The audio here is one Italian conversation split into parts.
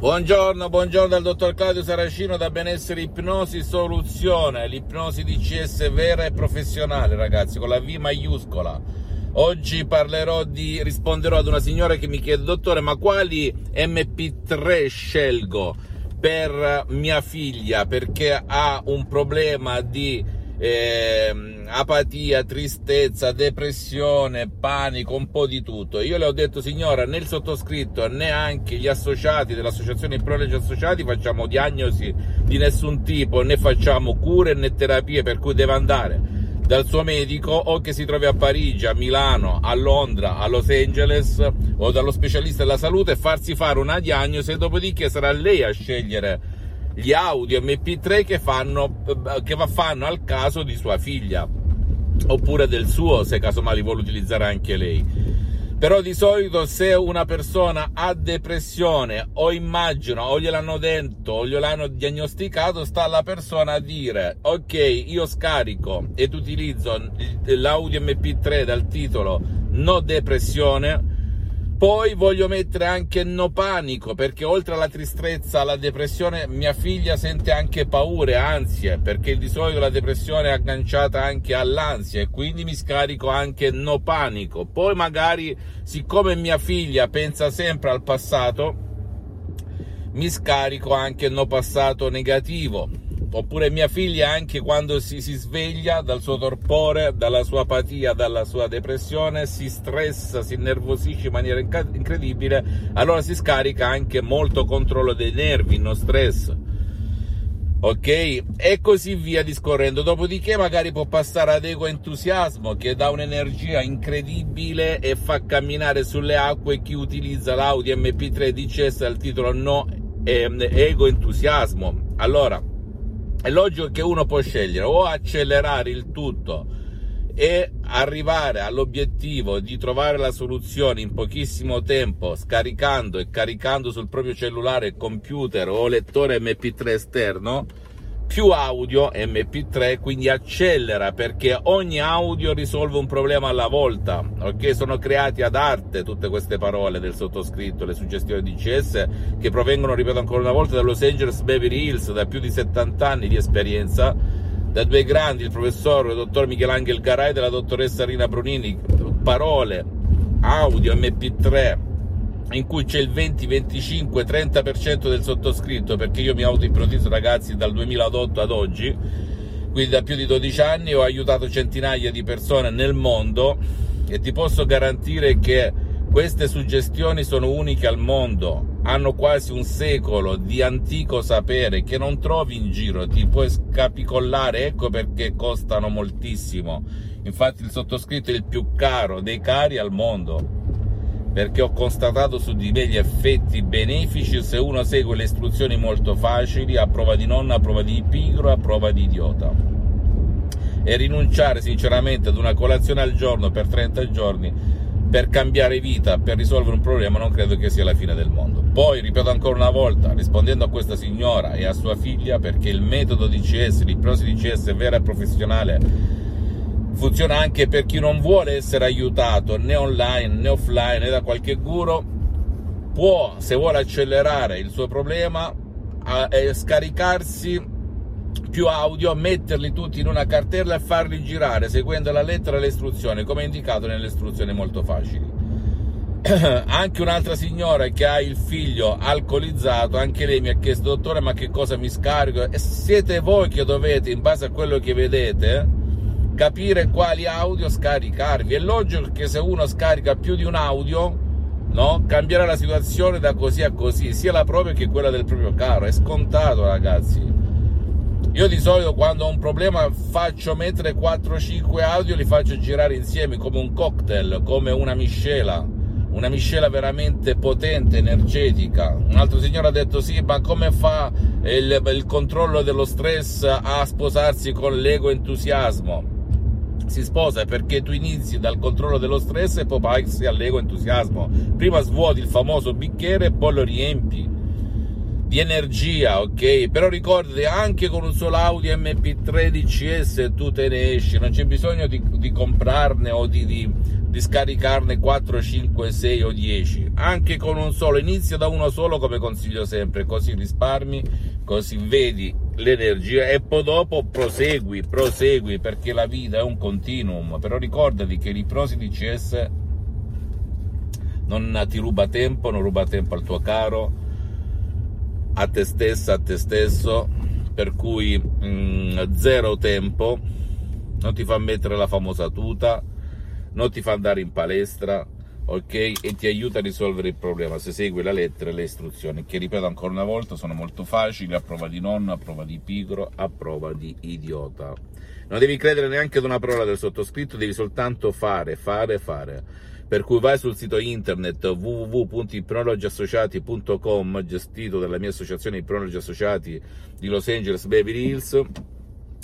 Buongiorno, buongiorno dal dottor Claudio Saracino da Benessere Ipnosi Soluzione, l'ipnosi di CS vera e professionale ragazzi, con la V maiuscola. Oggi parlerò di, risponderò ad una signora che mi chiede, dottore, ma quali MP3 scelgo per mia figlia perché ha un problema di eh, apatia, tristezza, depressione, panico, un po' di tutto. Io le ho detto, signora, né il sottoscritto né anche gli associati dell'associazione Prolegi Associati facciamo diagnosi di nessun tipo, né facciamo cure né terapie, per cui deve andare dal suo medico o che si trovi a Parigi, a Milano, a Londra, a Los Angeles o dallo specialista della salute e farsi fare una diagnosi e dopodiché sarà lei a scegliere gli audio MP3 che fanno, che fanno al caso di sua figlia oppure del suo se casomai vuole utilizzare anche lei. Però di solito se una persona ha depressione o immagino o gliel'hanno detto o gliel'hanno diagnosticato, sta alla persona a dire ok, io scarico ed utilizzo l'audio MP3 dal titolo No depressione poi voglio mettere anche no panico, perché oltre alla tristezza, alla depressione, mia figlia sente anche paure, ansie, perché di solito la depressione è agganciata anche all'ansia e quindi mi scarico anche no panico. Poi magari, siccome mia figlia pensa sempre al passato, mi scarico anche no passato negativo oppure mia figlia anche quando si, si, sveglia dal suo torpore, dalla sua apatia, dalla sua depressione, si stressa, si innervosisce in maniera incredibile, allora si scarica anche molto controllo dei nervi, no stress. Ok? E così via discorrendo. Dopodiché magari può passare ad ego entusiasmo che dà un'energia incredibile e fa camminare sulle acque chi utilizza l'Audi MP3 DCS al titolo no ehm, ego entusiasmo. Allora, è logico che uno può scegliere o accelerare il tutto e arrivare all'obiettivo di trovare la soluzione in pochissimo tempo scaricando e caricando sul proprio cellulare, computer o lettore MP3 esterno più audio MP3, quindi accelera perché ogni audio risolve un problema alla volta, ok? Sono creati ad arte tutte queste parole del sottoscritto, le suggestioni di CS che provengono, ripeto ancora una volta, da Los Angeles Beverly Hills, da più di 70 anni di esperienza, da due grandi, il professor il dottor Michelangelo Garay e la dottoressa Rina Brunini, parole, audio MP3 in cui c'è il 20, 25, 30% del sottoscritto, perché io mi auto-ipnotizzo ragazzi dal 2008 ad oggi, quindi da più di 12 anni ho aiutato centinaia di persone nel mondo e ti posso garantire che queste suggestioni sono uniche al mondo, hanno quasi un secolo di antico sapere che non trovi in giro, ti puoi scapicollare, ecco perché costano moltissimo. Infatti il sottoscritto è il più caro dei cari al mondo perché ho constatato su di me gli effetti benefici se uno segue le istruzioni molto facili, a prova di nonna, a prova di pigro, a prova di idiota. E rinunciare sinceramente ad una colazione al giorno per 30 giorni per cambiare vita, per risolvere un problema, non credo che sia la fine del mondo. Poi, ripeto ancora una volta, rispondendo a questa signora e a sua figlia, perché il metodo di CS, l'ipnosi di CS vera e professionale, funziona anche per chi non vuole essere aiutato né online né offline né da qualche guru può se vuole accelerare il suo problema a, a scaricarsi più audio, metterli tutti in una cartella e farli girare seguendo la lettera e le istruzioni come indicato nelle istruzioni molto facili anche un'altra signora che ha il figlio alcolizzato, anche lei mi ha chiesto, dottore, ma che cosa mi scarico? E siete voi che dovete, in base a quello che vedete, capire quali audio scaricarvi. È logico che se uno scarica più di un audio, no, cambierà la situazione da così a così, sia la propria che quella del proprio caro. È scontato, ragazzi. Io di solito quando ho un problema faccio mettere 4-5 audio, li faccio girare insieme come un cocktail, come una miscela. una miscela veramente potente, energetica. Un altro signore ha detto sì, ma come fa il, il controllo dello stress a sposarsi con l'ego entusiasmo? Si sposa perché tu inizi dal controllo dello stress e poi passi all'ego entusiasmo. Prima svuoti il famoso bicchiere e poi lo riempi di energia, ok? Però ricordati, anche con un solo Audi MP3 DCS tu te ne esci, non c'è bisogno di, di comprarne o di, di, di, scaricarne 4, 5, 6 o 10. Anche con un solo, inizia da uno solo come consiglio sempre, così risparmi, così vedi l'energia e poi dopo prosegui, prosegui, perché la vita è un continuum. Però ricordati che l'ipnosi DCS non ti ruba tempo, non ruba tempo al tuo caro a te stessa, a te stesso, per cui mh, mm, zero tempo, non ti fa mettere la famosa tuta, non ti fa andare in palestra, ok? E ti aiuta a risolvere il problema. Se segui la lettera e le istruzioni, che ripeto ancora una volta sono molto facili, a prova di nonno, a prova di pigro, a prova di idiota. Non devi credere neanche ad una parola del sottoscritto, devi soltanto fare, fare, fare. Per cui vai sul sito internet www.ipnologiassociati.com gestito dalla mia associazione Ipnologi Associati di Los Angeles Beverly Hills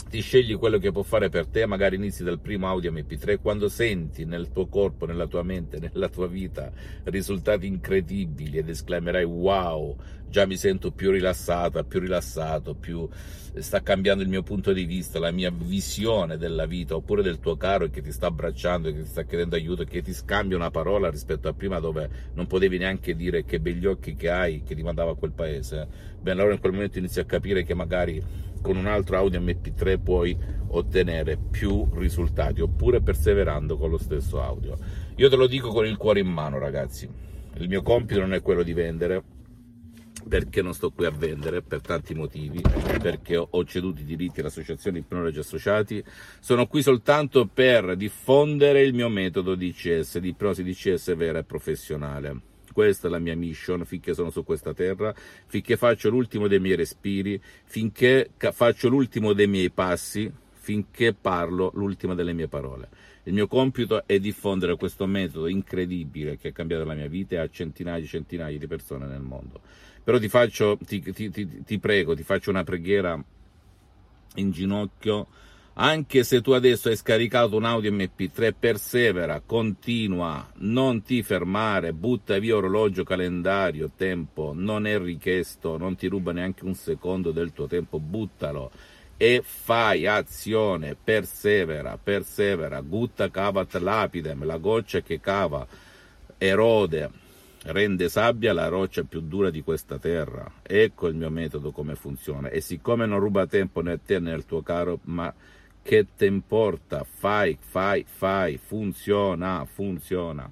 ti scegli quello che può fare per te, magari inizi dal primo audio MP3, quando senti nel tuo corpo, nella tua mente, nella tua vita risultati incredibili ed esclamerai wow, già mi sento più rilassata, più rilassato, più sta cambiando il mio punto di vista, la mia visione della vita, oppure del tuo caro che ti sta abbracciando, che ti sta chiedendo aiuto, che ti scambia una parola rispetto a prima dove non potevi neanche dire che begli occhi che hai, che ti mandava a quel paese. Bene, allora in quel momento inizi a capire che magari con un altro audio MP3 puoi ottenere più risultati, oppure perseverando con lo stesso audio. Io te lo dico con il cuore in mano, ragazzi. Il mio compito non è quello di vendere, perché non sto qui a vendere per tanti motivi, perché ho ceduto i diritti all'associazione Ipnologi Associati, sono qui soltanto per diffondere il mio metodo di di ipnosi di ICS vera e professionale. Questa è la mia mission finché sono su questa terra, finché faccio l'ultimo dei miei respiri, finché faccio l'ultimo dei miei passi, finché parlo l'ultima delle mie parole. Il mio compito è diffondere questo metodo incredibile che ha cambiato la mia vita a centinaia e centinaia di persone nel mondo. Però ti faccio, ti, ti, ti prego, ti faccio una preghiera in ginocchio anche se tu adesso hai scaricato un audio MP3, persevera, continua, non ti fermare, butta via orologio, calendario, tempo, non è richiesto, non ti ruba neanche un secondo del tuo tempo, buttalo e fai azione, persevera, persevera, gutta cavat lapidem, la goccia che cava, erode, rende sabbia la roccia più dura di questa terra. Ecco il mio metodo come funziona. E siccome non ruba tempo né a te né al tuo caro, ma che te importa? Fai, fai, fai, funziona, funziona.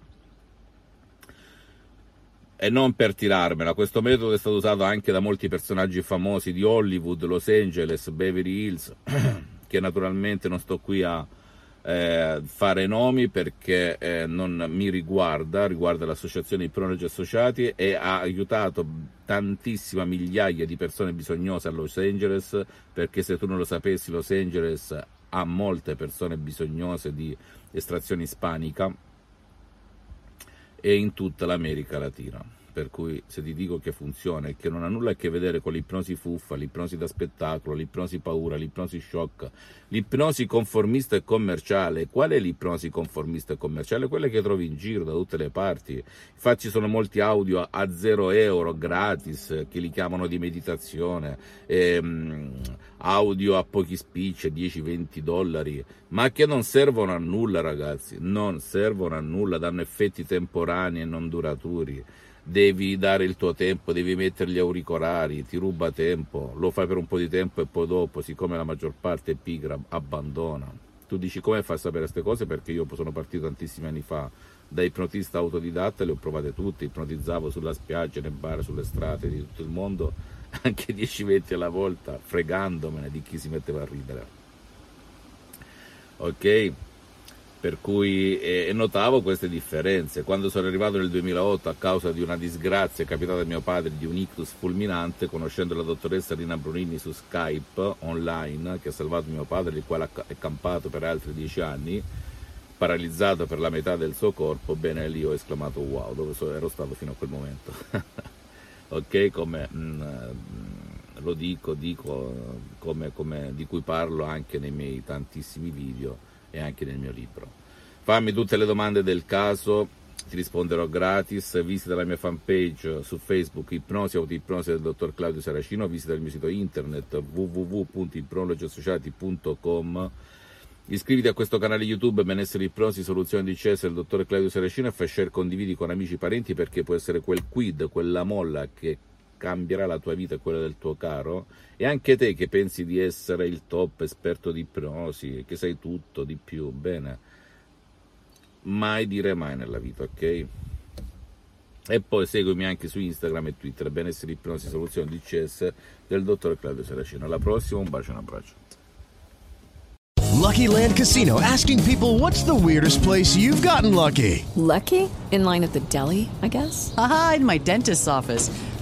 E non per tirarmela, questo metodo è stato usato anche da molti personaggi famosi di Hollywood, Los Angeles, Beverly Hills, che naturalmente non sto qui a, eh, fare nomi perché eh, non mi riguarda, riguarda l'associazione Ipronologi Associati e ha aiutato tantissime migliaia di persone bisognose a Los Angeles perché se tu non lo sapessi Los Angeles ha molte persone bisognose di estrazione ispanica e in tutta l'America Latina per cui se ti dico che funziona e che non ha nulla a che vedere con l'ipnosi fuffa, l'ipnosi da spettacolo, l'ipnosi paura, l'ipnosi shock, l'ipnosi conformista e commerciale, qual è l'ipnosi conformista e commerciale? Quelle che trovi in giro da tutte le parti, infatti ci sono molti audio a 0 euro gratis che li chiamano di meditazione, ehm, audio a pochi spicci, 10-20 dollari, ma che non servono a nulla ragazzi, non servono a nulla, danno effetti temporanei e non duraturi devi dare il tuo tempo, devi mettere gli auricolari, ti ruba tempo, lo fai per un po' di tempo e poi dopo, siccome la maggior parte è pigra, abbandona. Tu dici come fai a sapere queste cose? Perché io sono partito tantissimi anni fa da ipnotista autodidatta, le ho provate tutte, ipnotizzavo sulla spiaggia, nei bar, sulle strade di tutto il mondo, anche 10-20 alla volta, fregandomene di chi si metteva a ridere. Ok? Per cui eh, notavo queste differenze. Quando sono arrivato nel 2008 a causa di una disgrazia capitata a mio padre di un ictus fulminante, conoscendo la dottoressa Rina Brunini su Skype online, che ha salvato mio padre, il quale è campato per altri dieci anni, paralizzato per la metà del suo corpo, bene lì ho esclamato wow, dove ero stato fino a quel momento. ok, come mh, mm, lo dico, dico come, come, di cui parlo anche nei miei tantissimi video e anche nel mio libro. Fammi tutte le domande del caso, ti risponderò gratis, visita la mia fanpage su Facebook Ipnosi Autoipnosi del dottor Claudio Saracino, visita il mio sito internet www.ipnologiassociati.com Iscriviti a questo canale YouTube Benessere Ipnosi Soluzione di CS del dottor Claudio Saracino e fai share condividi con amici e parenti perché può essere quel quid, quella molla che cambierà la tua vita e quella del tuo caro e anche te che pensi di essere il top esperto di ipnosi, che sai tutto di più, bene, mai dire mai nella vita, ok? E poi seguimi anche su Instagram e Twitter, benessere ipnosi soluzione DCS del dottor Claudio Saracino. Alla prossima, un bacio e un abbraccio. Lucky Land Casino asking people what's the weirdest place you've gotten lucky? Lucky? In line at the deli, I guess? Aha, in my dentist's office.